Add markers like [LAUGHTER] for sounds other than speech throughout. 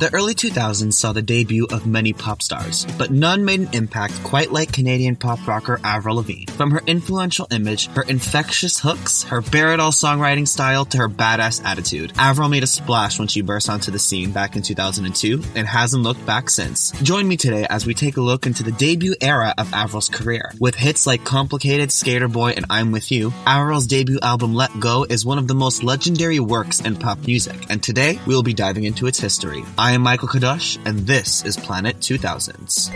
The early 2000s saw the debut of many pop stars, but none made an impact quite like Canadian pop rocker Avril Lavigne. From her influential image, her infectious hooks, her bare-it-all songwriting style, to her badass attitude, Avril made a splash when she burst onto the scene back in 2002 and hasn't looked back since. Join me today as we take a look into the debut era of Avril's career. With hits like Complicated, Skater Boy, and I'm With You, Avril's debut album Let Go is one of the most legendary works in pop music, and today we will be diving into its history. I am Michael Cadoch, and this is Planet 2000s.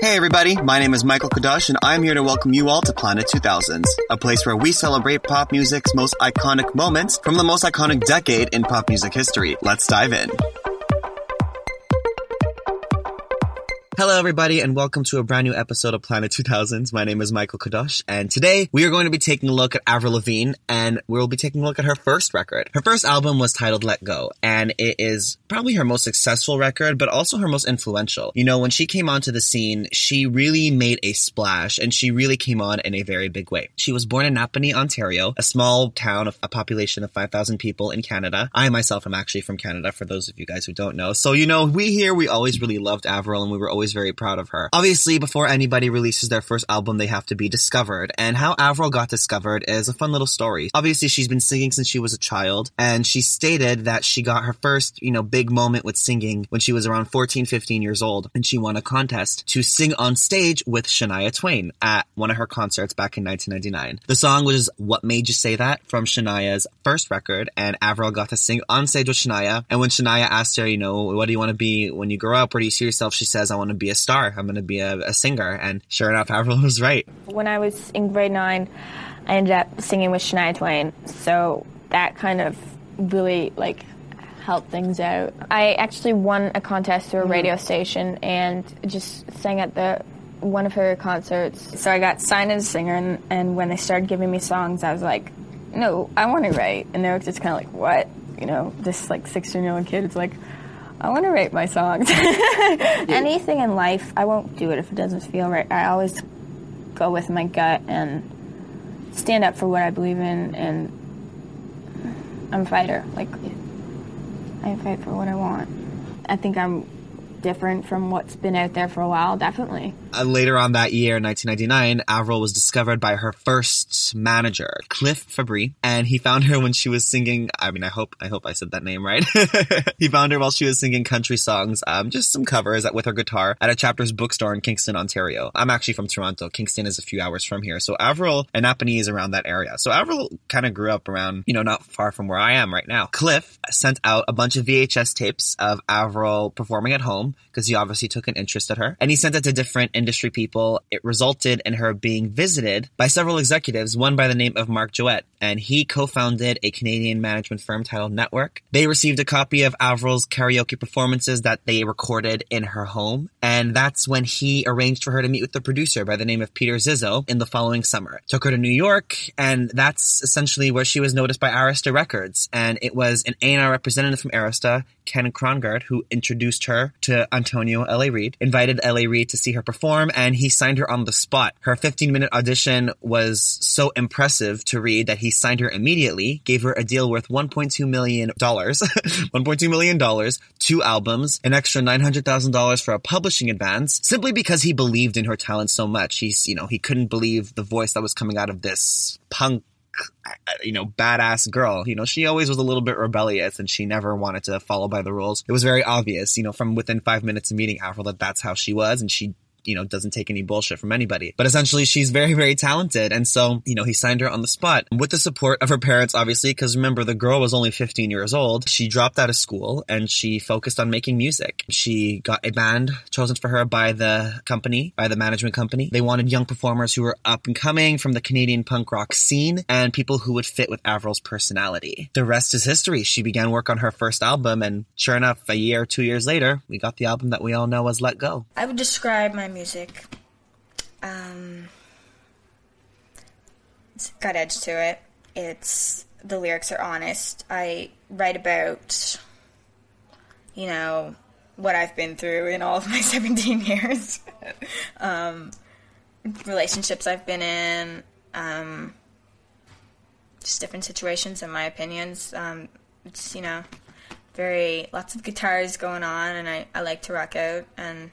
Hey everybody, my name is Michael Cadoch and I'm here to welcome you all to Planet 2000s, a place where we celebrate pop music's most iconic moments from the most iconic decade in pop music history. Let's dive in. Hello, everybody, and welcome to a brand new episode of Planet 2000s. My name is Michael Cadoch, and today we are going to be taking a look at Avril Lavigne, and we'll be taking a look at her first record. Her first album was titled Let Go, and it is probably her most successful record, but also her most influential. You know, when she came onto the scene, she really made a splash, and she really came on in a very big way. She was born in Napanee, Ontario, a small town of a population of 5,000 people in Canada. I myself am actually from Canada, for those of you guys who don't know. So, you know, we here, we always really loved Avril, and we were always always very proud of her. Obviously, before anybody releases their first album, they have to be discovered. And how Avril got discovered is a fun little story. Obviously, she's been singing since she was a child, and she stated that she got her first, you know, big moment with singing when she was around 14, 15 years old, and she won a contest to sing on stage with Shania Twain at one of her concerts back in 1999. The song was What Made You Say That from Shania's first record, and Avril got to sing on stage with Shania. And when Shania asked her, you know, what do you want to be when you grow up? Where do you see yourself? She says, I want to be a star. I'm going to be a, a, singer. And sure enough, Avril was right. When I was in grade nine, I ended up singing with Shania Twain. So that kind of really like helped things out. I actually won a contest through a mm-hmm. radio station and just sang at the one of her concerts. So I got signed as a singer, and, and when they started giving me songs, I was like, no, I want to write. And they were just kind of like, what? You know, this like 16 year old kid is like, I want to write my songs. [LAUGHS] Anything in life, I won't do it if it doesn't feel right. I always go with my gut and stand up for what I believe in, and I'm a fighter. Like, I fight for what I want. I think I'm different from what's been out there for a while, definitely. Uh, later on that year, 1999, Avril was discovered by her first manager, Cliff Fabri, and he found her when she was singing. I mean, I hope I hope I said that name right. [LAUGHS] he found her while she was singing country songs, um, just some covers with her guitar at a Chapters bookstore in Kingston, Ontario. I'm actually from Toronto. Kingston is a few hours from here, so Avril and Napanee is around that area. So Avril kind of grew up around, you know, not far from where I am right now. Cliff sent out a bunch of VHS tapes of Avril performing at home because he obviously took an interest in her, and he sent it to different industry people. It resulted in her being visited by several executives, one by the name of Mark Jowett, and he co-founded a Canadian management firm titled Nettwerk. They received a copy of Avril's karaoke performances that they recorded in her home, and that's when he arranged for her to meet with the producer by the name of Peter Zizzo in the following summer. Took her to New York, and that's essentially where she was noticed by Arista Records, and it was an A&R representative from Arista, Ken Krongard, who introduced her to Antonio L.A. Reid, invited L.A. Reid to see her perform, and he signed her on the spot. Her 15 minute audition was so impressive to Reid that he signed her immediately, gave her a deal worth $1.2 million, [LAUGHS] $1.2 million, two albums, an extra $900,000 for a publishing advance, simply because he believed in her talent so much. He's, you know, he couldn't believe the voice that was coming out of this punk you know, badass girl. You know, she always was a little bit rebellious and she never wanted to follow by the rules. It was very obvious, you know, from within five minutes of meeting Avril that that's how she was and she you know, doesn't take any bullshit from anybody. But essentially, she's very, very talented. And so, you know, he signed her on the spot with the support of her parents, obviously, because remember, the girl was only 15 years old. She dropped out of school and she focused on making music. She got a band chosen for her by the company, by the management company. They wanted young performers who were up and coming from the Canadian punk rock scene and people who would fit with Avril's personality. The rest is history. She began work on her first album, and sure enough, a year, two years later, we got the album that we all know as Let Go. I would describe my music. Um, it's got edge to it. It's the lyrics are honest. I write about, you know, what I've been through in all of my [LAUGHS] 17 years, [LAUGHS] um, relationships I've been in, um, just different situations and my opinions. Um, it's you know very lots of guitars going on, and I, I like to rock out and.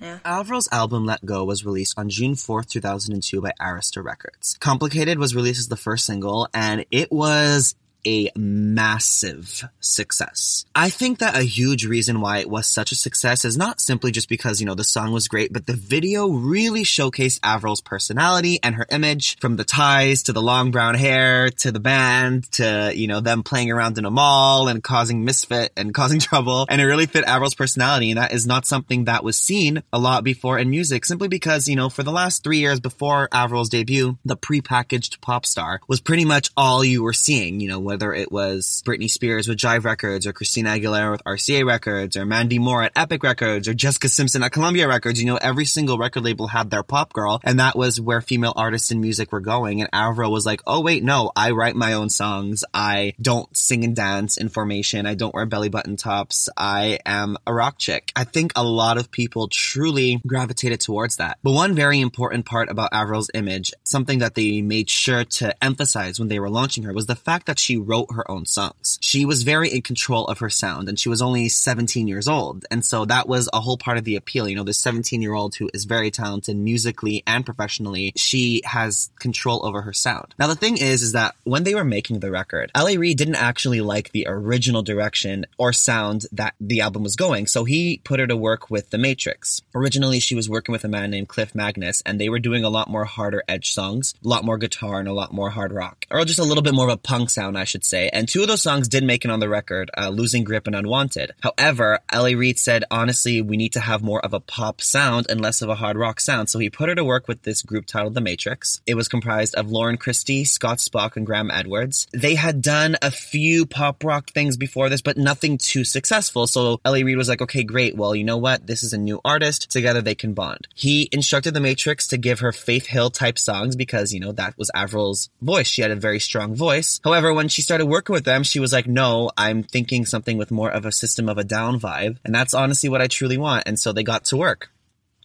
Yeah. Avril's album Let Go was released on June 4th, 2002 by Arista Records. Complicated was released as the first single, and it was a massive success. I think that a huge reason why it was such a success is not simply just because, you know, the song was great, but the video really showcased Avril's personality and her image from the ties to the long brown hair to the band to, you know, them playing around in a mall and causing misfit and [LAUGHS] causing trouble. And it really fit Avril's personality. And that is not something that was seen a lot before in music simply because, you know, for the last three years before Avril's debut, the prepackaged pop star was pretty much all you were seeing, you know, whether it was Britney Spears with Jive Records or Christina Aguilera with RCA Records or Mandy Moore at Epic Records or Jessica Simpson at Columbia Records. You know, every single record label had their pop girl and that was where female artists in music were going. And Avril was like, oh wait, no, I write my own songs. I don't sing and dance in formation. I don't wear belly button tops. I am a rock chick. I think a lot of people truly gravitated towards that. But one very important part about Avril's image, something that they made sure to emphasize when they were launching her was the fact that she wrote her own songs. She was very in control of her sound and she was only 17 years old. And so that was a whole part of the appeal. You know, this 17 year old who is very talented musically and professionally, she has control over her sound. Now, the thing is, is that when they were making the record, L.A. Reid didn't actually like the original direction or sound that the album was going. So he put her to work with The Matrix. Originally, she was working with a man named Clif Magness and they were doing a lot more harder edge songs, a lot more guitar and a lot more hard rock, or just a little bit more of a punk sound, I should say. And two of those songs did make it on the record, uh, Losing Grip and Unwanted. However, L.A. Reid said, honestly, we need to have more of a pop sound and less of a hard rock sound. So he put her to work with this group titled The Matrix. It was comprised of Lauren Christy, Scott Spock, and Graham Edwards. They had done a few pop rock things before this, but nothing too successful. So L.A. Reid was like, okay, great. Well, you know what? This is a new artist. Together they can bond. He instructed The Matrix to give her Faith Hill type songs because, you know, that was Avril's voice. She had a very strong voice. However, when she started working with them, she was like, no, I'm thinking something with more of a system of a down vibe. And that's honestly what I truly want. And so they got to work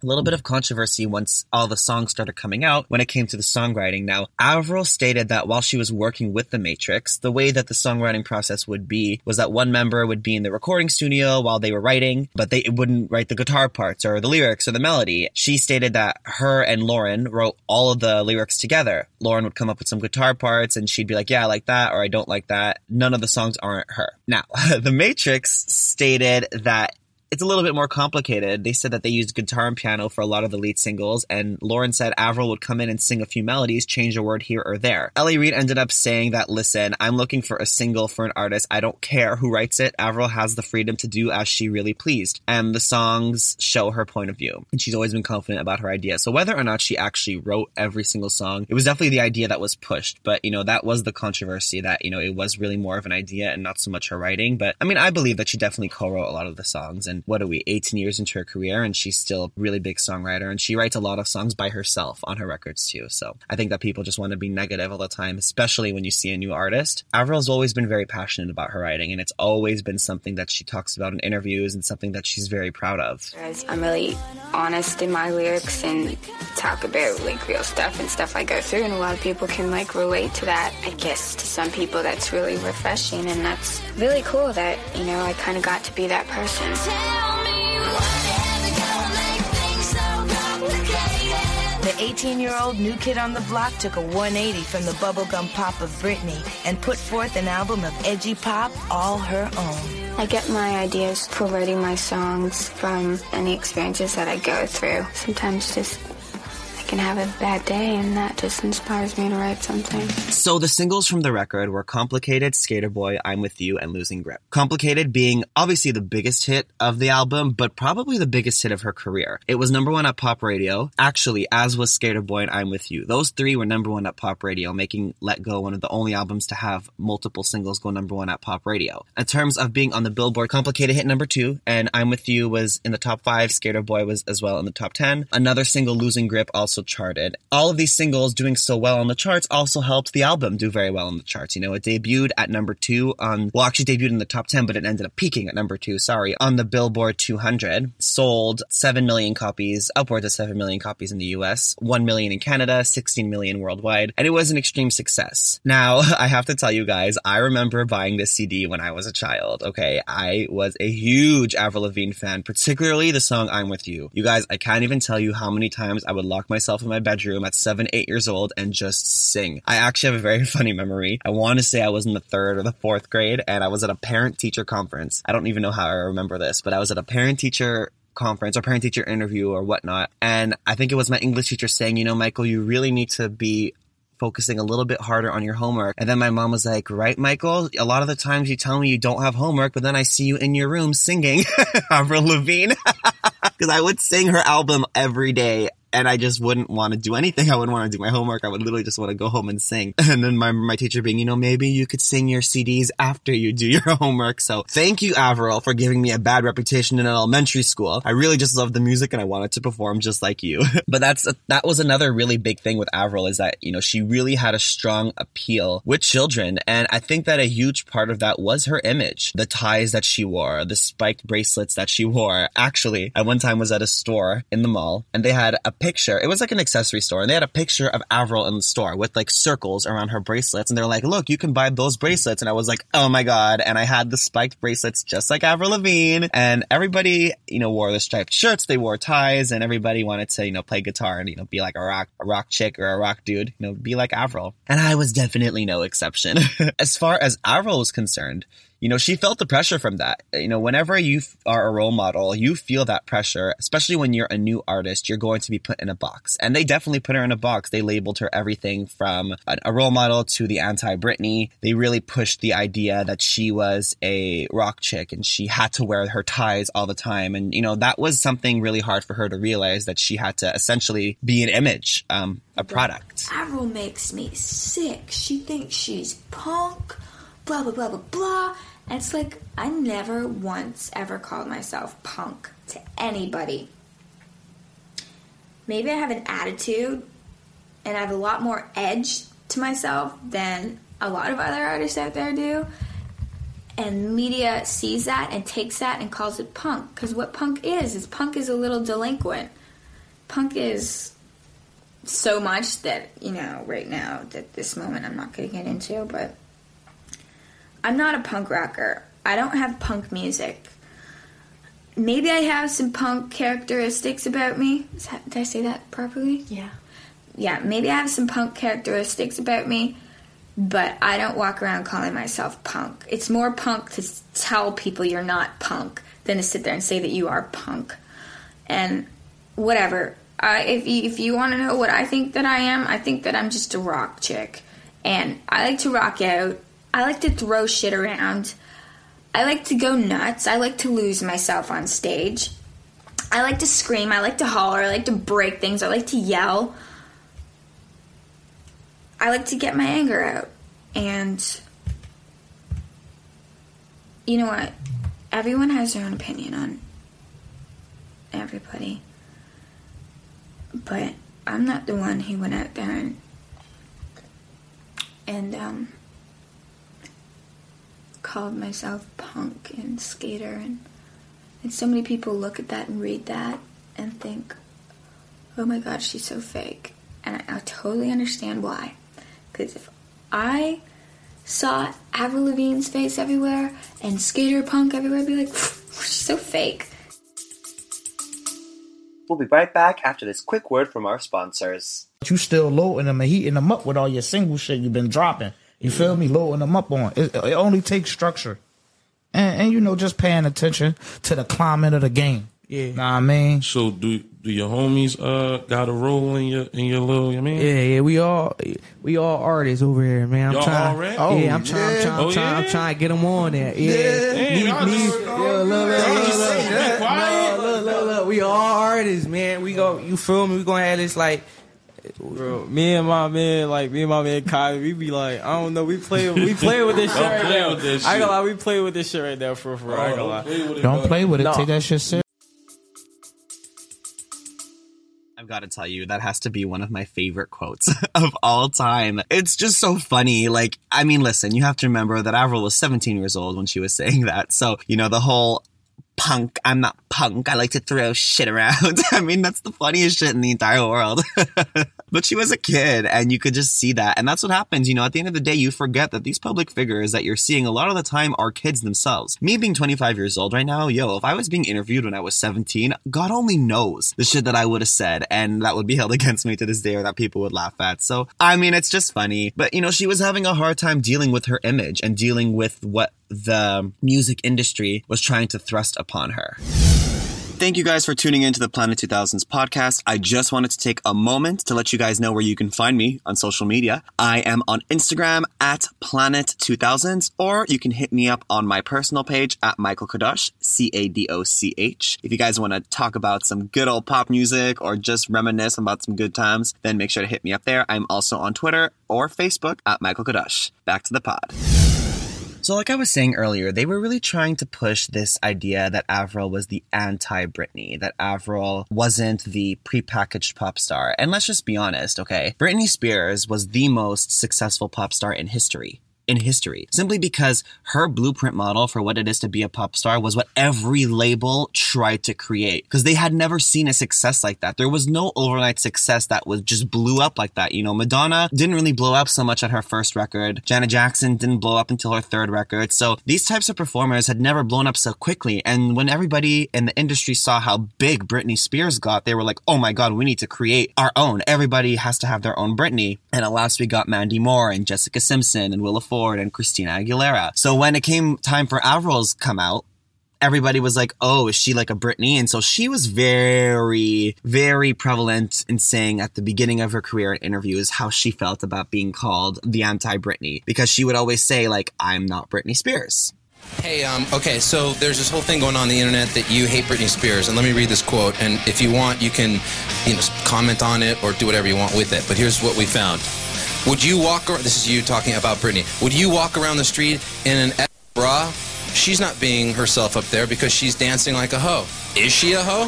a little bit of controversy once all the songs started coming out when it came to the songwriting. Now, Avril stated that while she was working with The Matrix, the way that the songwriting process would be was that one member would be in the recording studio while they were writing, but they wouldn't write the guitar parts or the lyrics or the melody. She stated that her and Lauren wrote all of the lyrics together. Lauren would come up with some guitar parts and she'd be like, yeah, I like that or I don't like that. None of the songs aren't her. Now, [LAUGHS] The Matrix stated that it's a little bit more complicated. They said that they used guitar and piano for a lot of the lead singles, and Lauren said Avril would come in and sing a few melodies, change a word here or there. L.A. Reid ended up saying that, listen, I'm looking for a single for an artist. I don't care who writes it. Avril has the freedom to do as she really pleased. And the songs show her point of view. And she's always been confident about her idea. So whether or not she actually wrote every single song, it was definitely the idea that was pushed. But, you know, that was the controversy that, you know, it was really more of an idea and not so much her writing. But, I mean, I believe that she definitely co-wrote a lot of the songs. And what are we, 18 years into her career, and she's still a really big songwriter. And she writes a lot of songs by herself on her records too. So I think that people just want to be negative all the time, especially when you see a new artist. Avril's always been very passionate about her writing, and it's always been something that she talks about in interviews and something that she's very proud of. I'm really honest in my lyrics and talk about like real stuff and stuff I go through, and a lot of people can like relate to that. I guess to some people that's really refreshing, and that's really cool that you know I kind of got to be that person. The 18 year old new kid on the block took a 180 from the bubblegum pop of Britney and put forth an album of edgy pop all her own. I get my ideas for writing my songs from any experiences that I go through. Sometimes just can have a bad day and that just inspires me to write something. So the singles from the record were Complicated, Skater Boy, I'm With You, and Losing Grip. Complicated being obviously the biggest hit of the album, but probably the biggest hit of her career. It was number one at pop radio, actually, as was Skater Boy and I'm With You. Those three were number one at pop radio, making Let Go one of the only albums to have multiple singles go number one at pop radio. In terms of being on the Billboard, Complicated hit number two, and I'm With You was in the top five, Skater Boy was as well in the top ten. Another single, Losing Grip, also charted. All of these singles doing so well on the charts also helped the album do very well on the charts. You know, it debuted at number two on, well, actually debuted in the top 10, but it ended up peaking at number two, sorry, on the Billboard 200. Sold 7 million copies, upwards of 7 million copies in the US, 1 million in Canada, 16 million worldwide, and it was an extreme success. Now, [LAUGHS] I have to tell you guys, I remember buying this CD when I was a child, okay? I was a huge Avril Lavigne fan, particularly the song I'm With You. You guys, I can't even tell you how many times I would lock myself in my bedroom at seven, eight years old and just sing. I actually have a very [LAUGHS] funny memory. I want to say I was in the third or the fourth grade and I was at a parent teacher conference. I don't even know how I remember this, but I was at a parent teacher conference or parent teacher interview or whatnot. And I think it was my English teacher saying, you know, Michael, you really need to be focusing a little bit harder on your homework. And then my mom was like, right, Michael, a lot of the times you tell me you don't have homework, but then I see you in your room singing [LAUGHS] Avril Lavigne. [LAUGHS] Cause I would sing her album every day and I just wouldn't want to do anything. [LAUGHS] I wouldn't want to do my homework. I would literally just want to go home and sing. [LAUGHS] And then my, my teacher being, you know, maybe you could sing your CDs after you do [LAUGHS] your homework. So thank you, Avril, for giving me a bad reputation in elementary school. I really just loved the music and I wanted to perform just like you. but that's, that was another really big thing with Avril is that, you know, she really had a strong appeal with children. And I think that a huge part of that was her image, the ties that she wore, the spiked bracelets that she wore. Actually, I one time was at a store in the mall and they had a picture. It was like an accessory store and they had a picture of Avril in the store with like circles around her bracelets. And they're like, look, you can buy those bracelets. And I was like, oh my God. And I had the spiked bracelets just like Avril Lavigne and everybody, you know, wore the striped shirts. They wore ties and everybody wanted to, you know, play guitar and, you know, be like a rock, a rock chick or a rock dude, you know, be like Avril. And I was definitely no exception. [LAUGHS] as far as Avril was concerned, you know, she felt the pressure from that. You know, whenever you are a role model, you feel that pressure, especially when you're a new artist, you're going to be put in a box. And they definitely put her in a box. They labeled her everything from a, role model to the anti Britney. They really pushed the idea that she was a rock chick and she had to wear her ties all the time. And, you know, that was something really hard for her to realize that she had to essentially be an image, um, a product. Avril makes me sick. She thinks she's punk, blah, blah, blah, blah, blah. It's like, I never once ever called myself punk to anybody. Maybe I have an attitude and I have a lot more edge to myself than a lot of other artists out there do. And media sees that and takes that and calls it punk. Because what punk is, is punk is a little delinquent. Punk is so much that, you know, right now, at this moment, I'm not going to get into, but I'm not a punk rocker. I don't have punk music. Maybe I have some punk characteristics about me. That, did I say that properly? Yeah. Yeah, maybe I have some punk characteristics about me, but I don't walk around calling myself punk. It's more punk to tell people you're not punk than to sit there and say that you are punk. And whatever. Uh, if you, if you want to know what I think that I am, I think that I'm just a rock chick. And I like to rock out. I like to throw shit around. I like to go nuts. I like to lose myself on stage. I like to scream. I like to holler. I like to break things. I like to yell. I like to get my anger out. And you know what? Everyone has their own opinion on everybody. But I'm not the one who went out there and and um called myself punk and skater and and so many people look at that and read that and think, "Oh my god, she's so fake." And I, I totally understand why. Because if I saw Avril Lavigne's face everywhere and skater punk everywhere, I'd be like, "She's so fake." We'll be right back after this quick word from our sponsors. you still loading them and heating them up with all your single shit you've been dropping. You feel me? Loading them up on. It, it only takes structure. And, and, you know, just paying attention to the climate of the game. Yeah. Know what I mean? So do do your homies uh got a role in your in your little? I mean, Yeah, yeah, we all we all artists over here, man. I'm Y'all trying. already? yeah, Oh, I'm trying. I'm trying. I'm Oh, trying, I'm trying to get them on there. Yeah, Damn, y'all Me- me- just- yeah, look, look, y'all look, look, look, look, look, look, We all artists, man. We go. You feel me? We gonna have this like. Bro, me and my man, like me and my man Kai, we be like, I don't know, we play, we [LAUGHS] play with this shit right play now. with this I ain't gonna lie, we play with this shit right now for for. I ain't gonna lie. Play with it, Don't bud. play with it. No. Take that shit serious. I've gotta tell you, that has to be one of my favorite quotes [LAUGHS] of all time. It's just so funny. Like, I mean, listen, you have to remember that Avril was 17 years old when she was saying that. So, you know, the whole punk, I'm not punk, I like to throw shit around. [LAUGHS] I mean, that's the funniest shit in the entire world. [LAUGHS] but she was a kid and you could just see that. And that's what happens. You know, at the end of the day, you forget that these public figures that you're seeing a lot of the time are kids themselves. Me being 25 years old right now, yo, if I was being interviewed when I was 17, God only knows the shit that I would have said and that would be [LAUGHS] held against me to this day or that people would laugh at. So, I mean, it's just funny. But, you know, she was having a hard time dealing with her image and dealing with what the music industry was trying to thrust upon her. Thank you guys for tuning into the Planet 2000s podcast. I just wanted to take a moment to let you guys know where you can find me on social media. I am on Instagram at Planet 2000s, or you can hit me up on my personal page at Michael Cadoch, C A D O C H. If you guys want to talk about some good old pop music or just reminisce about some good times, then make sure to hit me up there. I'm also on Twitter or Facebook at Michael Cadoch. Back to the pod. So, like I was saying earlier, they were really trying to push this idea that Avril was the anti Britney, that Avril wasn't the prepackaged pop star. And let's just be honest, okay? Britney Spears was the most successful pop star in history in history simply because her blueprint model for what it is to be a pop star was what every label tried to create because they had never seen a success like that. There was no overnight success that was just blew up like that. You know, Madonna didn't really blow up so much at her first record. Janet Jackson didn't blow up until her third record. So these types of performers had never blown up so quickly. And when everybody in the industry saw how big Britney Spears got, they were like, oh my God, we need to create our own. Everybody has to have their own Britney. And at last we got Mandy Moore and Jessica Simpson and Willa Ford and Christina Aguilera. So when it came time for Avril's come out, everybody was like, oh, is she like a Britney? And so she was very, very prevalent in saying at the beginning of her career in interviews how she felt about being called the anti Britney because she would always say, like, I'm not Britney Spears. Hey, um, okay, so there's this whole thing going on, on the internet that you hate Britney Spears, and let me read this quote, and if you want, you can, you know, comment on it or do whatever you want with it. But here's what we found. Would you walk around, this is you talking about Britney, would you walk around the street in an bra? She's not being herself up there because she's dancing like a hoe. Is she a hoe?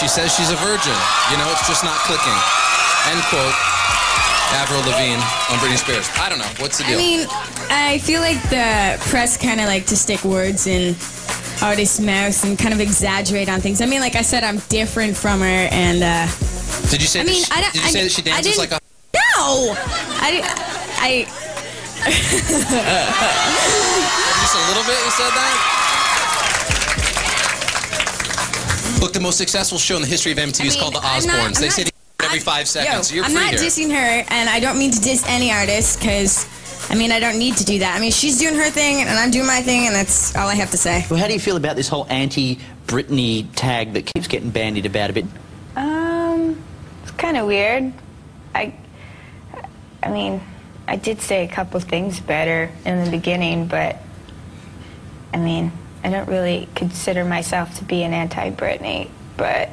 She says she's a virgin. You know, it's just not clicking. End quote. Avril Lavigne on Britney Spears. I don't know. What's the deal? I mean, I feel like the press kind of like to stick words in artists' mouths and kind of exaggerate on things. I mean, like I said, I'm different from her, and uh, did you say, I that, mean, she, I don't- did you I say that she dances like a no, I, I. [LAUGHS] Just a little bit, you said that? Look, the most successful show in the history of MTV is I called The mean, I'm not- Osbournes. I'm they not- say every five seconds. so Yo, you're I'm free not here. dissing her, and I don't mean to diss any artist because, I mean, I don't need to do that. I mean, she's doing her thing, and I'm doing my thing, and that's all I have to say. Well, how do you feel about this whole anti-Britney tag that keeps getting bandied about a bit? Um, it's kind of weird. I, I mean, I did say a couple things better in the beginning, but I mean, I don't really consider myself to be an anti-Britney, but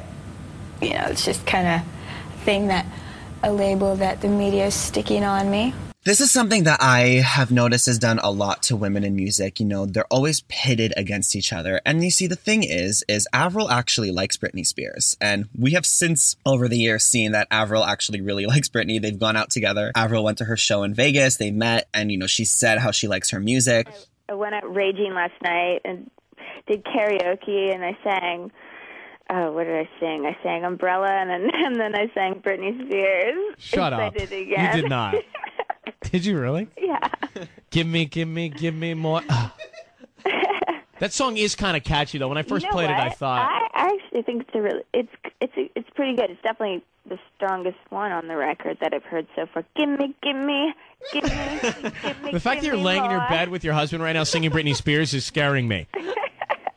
you know, it's just kind of a thing that a label that the media is sticking on me. This is something that I have noticed is done a lot to women in music. You know, they're always pitted against each other. And you see, the thing is, is Avril actually likes Britney Spears. And we have since over the years seen that Avril actually really [LAUGHS] likes Britney. They've gone out together. Avril went to her show in Vegas. They met and, you know, she said how she likes her music. I went out raging last night and did karaoke, and I sang. Oh, what did I sing? I sang Umbrella, and then [LAUGHS] and then I sang Britney Spears. Shut up. I did again. You did not. [LAUGHS] did you really? yeah. Give me, give me, give me more. [LAUGHS] that song is kind of catchy though. When I first you know played it, I what? thought I actually think it's a really it's it's it's pretty good. It's definitely the strongest one on the record that I've heard so far. Give me, give me, give me, give me. the fact that you're laying in your bed with your husband right now singing Britney Spears is scaring me.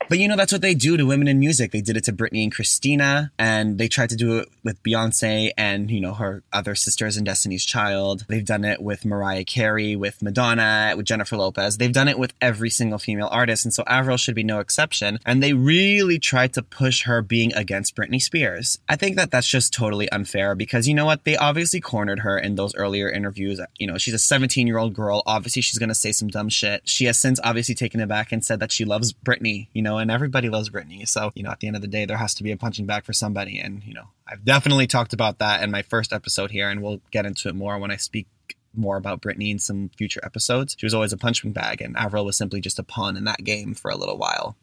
But you know, that's what they do to women in music. They did it to Britney and Christina, and they tried to do it with Beyonce and, you know, her other sisters in Destiny's Child. They've done it with Mariah Carey, with Madonna, with Jennifer Lopez. They've done it with every single female artist, and so Avril should be no exception. And they really tried to push her being against Britney Spears. I think that that's just totally unfair because you know what? They obviously cornered her in those earlier interviews. You know, she's a 17 year old girl. Obviously, she's going to say some dumb shit. She has since obviously taken it back and said that she loves Britney, you know, know, and everybody loves Britney. So, you know, at the end of the day, there has to be a punching bag for somebody. And, you know, I've definitely talked about that in my first episode here, and we'll get into it more when I speak more about Britney in some future episodes. She was always a punching bag, and Avril was simply just a pawn in that game for a little while.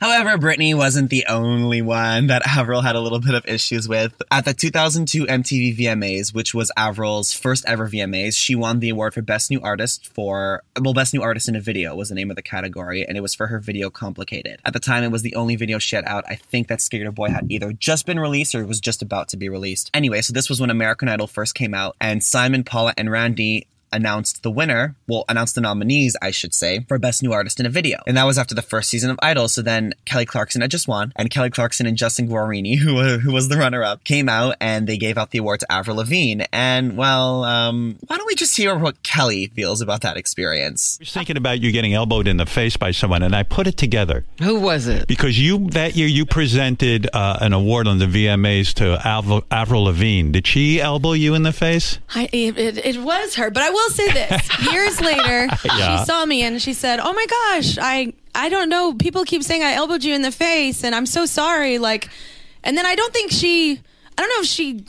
However, Britney wasn't the only one that Avril had a little bit of issues with. At the 2002 MTV VMAs, which was Avril's first ever VMAs, she won the award for Best New Artist for, well, Best New Artist in a Video was the name of the category, and it was for her video Complicated. At the time, it was the only video she had out. I think that Skater Boy had either just been released or was just about to be released. Anyway, so this was when American Idol first came out, and Simon, Paula, and Randy announced the winner, well, announced the nominees, I should say, for Best New Artist in a Video. And that was after the first season of Idol. So then Kelly Clarkson had just won, and Kelly Clarkson and Justin Guarini, [LAUGHS] who, who was the runner up, came out and they gave out the award to Avril Lavigne. And, well, um, why don't we just hear what Kelly feels about that experience? I was thinking about you getting elbowed in the face by someone, and I put it together. Who was it? Because you that year you presented uh, an award on the VMAs to Avril, Avril Lavigne. Did she elbow you in the face? I, it, it, it was her, but I will say this: [LAUGHS] years later, Yeah. she saw me and she said, "Oh my gosh, I I don't know. People keep saying I elbowed you in the face, and I'm so sorry." Like, and then I don't think she. I don't know if she.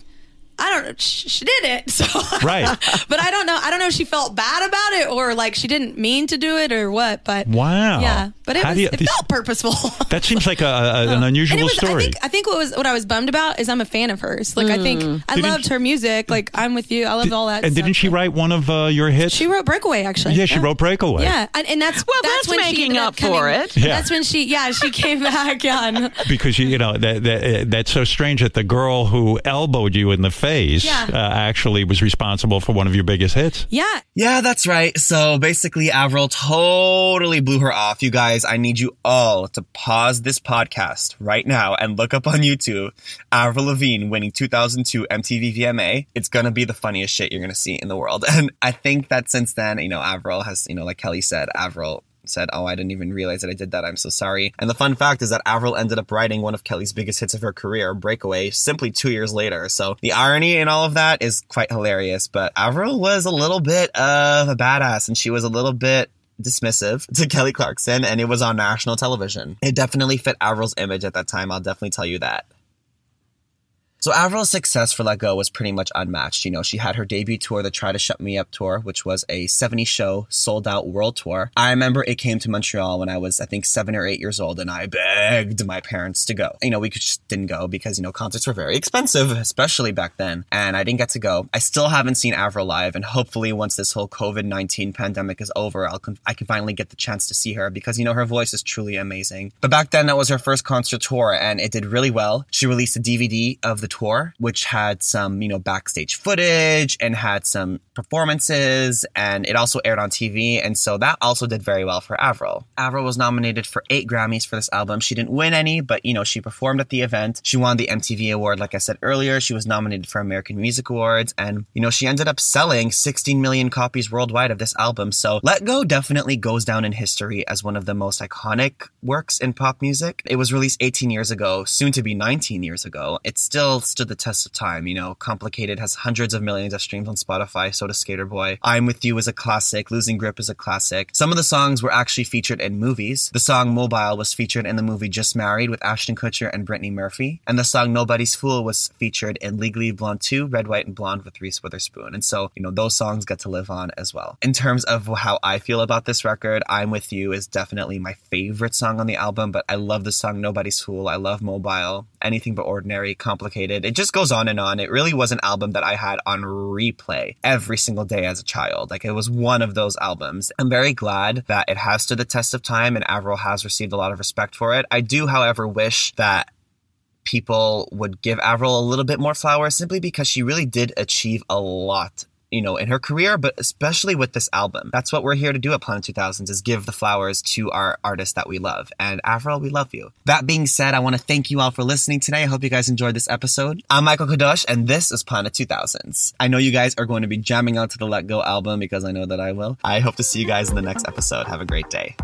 I don't know. She, she did it, [LAUGHS] so Right. [LAUGHS] but I don't know. I don't know if she felt bad about it or like she didn't mean to do it or what. But Wow. yeah. But it How was. you- it this- felt purposeful. [LAUGHS] That seems like a, a, an And unusual it was, story. I think, I think what was what I was bummed about is I'm a fan of hers. Like I think I Didn't loved her music. Like I'm with you. I loved all that. and stuff. didn't she write one of uh, your hits? She wrote Breakaway actually. yeah, she wrote Breakaway. Yeah, and, and that's well, that's, that's when she making ended up for it. Yeah. That's when she, yeah, she came back. Yeah, and- Because you, you know that, that that's so strange that the girl who elbowed you in the face Yeah. uh, actually was responsible for one of your biggest hits. yeah. Yeah, that's right. So basically, Avril totally blew her off. You guys, I need you all to pause this podcast right now and look up on YouTube Avril Lavigne winning 2002 MTV VMA. It's gonna be the funniest shit you're gonna see in the world. [LAUGHS] And I think that since then, you know, Avril has, you know, like Kelly said, Avril said, Oh, I didn't even realize that I did that. I'm so sorry. And the fun fact is that Avril ended up writing one of Kelly's biggest hits of her career, Breakaway, simply two years later. So the irony in all of that is quite hilarious. But Avril was a little bit of a badass and she was a little bit dismissive to [LAUGHS] Kelly Clarkson and it was on national television. It definitely fit Avril's image at that time. I'll definitely tell you that. So Avril's success for Let Go was pretty much unmatched. You know, she had her debut tour, the Try to Shut Me Up tour, which was a 70 show sold out world tour. I remember it came to Montreal when I was, I think, seven or eight years old, and I begged my parents to go. You know, we just didn't go because, you know, concerts were very expensive, especially back then, and I didn't get to go. I still haven't seen Avril live, and hopefully once this whole COVID-19 pandemic is over, I'll con- I can finally get the chance to see her because, you know, her voice is truly amazing. But back then, that was her first concert tour, and it did really well. She released a DVD of the tour, which had some, you know, backstage footage and had some performances, and it also aired on TV, and so that also did very well for Avril. Avril was nominated for eight Grammys for this album. She didn't win any, but, you know, she performed at the event. She won the MTV Award, like I said earlier. She was nominated for American Music Awards, and, you know, she ended up selling 16 million copies worldwide of this album. So Let Go definitely goes down in history as one of the most iconic works in pop music. It was released 18 years ago, soon to be 19 years ago. It's still stood the test of time. You know, Complicated has hundreds of millions of streams on Spotify, so does Skater Boy. I'm With You is a classic. Losing Grip is a classic. Some of the songs were actually featured in movies. The song Mobile was featured in the movie Just Married with Ashton Kutcher and Brittany Murphy. And the song Nobody's Fool was featured in Legally Blonde 2, Red, White, and Blonde with Reese Witherspoon. And so, you know, those songs get to live on as well. In terms of how I feel about this record, I'm With You is definitely my favorite song on the album, but I love the song Nobody's Fool. I love Mobile. Anything but ordinary, complicated. It just goes on and on. It really was an album that I had on replay every single day as a child. Like it was one of those albums. I'm very glad that it has stood the test of time and Avril has received a lot of respect for it. I do, however, wish that people would give Avril a little bit more flowers simply because she really did achieve a lot you know, in her career, but especially with this album. That's what we're here to do at Planet 2000s is give the flowers to our artists that we love. And Avril, we love you. That being said, I want to thank you all for listening today. I hope you guys enjoyed this episode. I'm Michael Cadoch, and this is Planet 2000s. I know you guys are going to be jamming out to the Let Go album because I know that I will. I hope to see you guys in the next episode. Have a great day.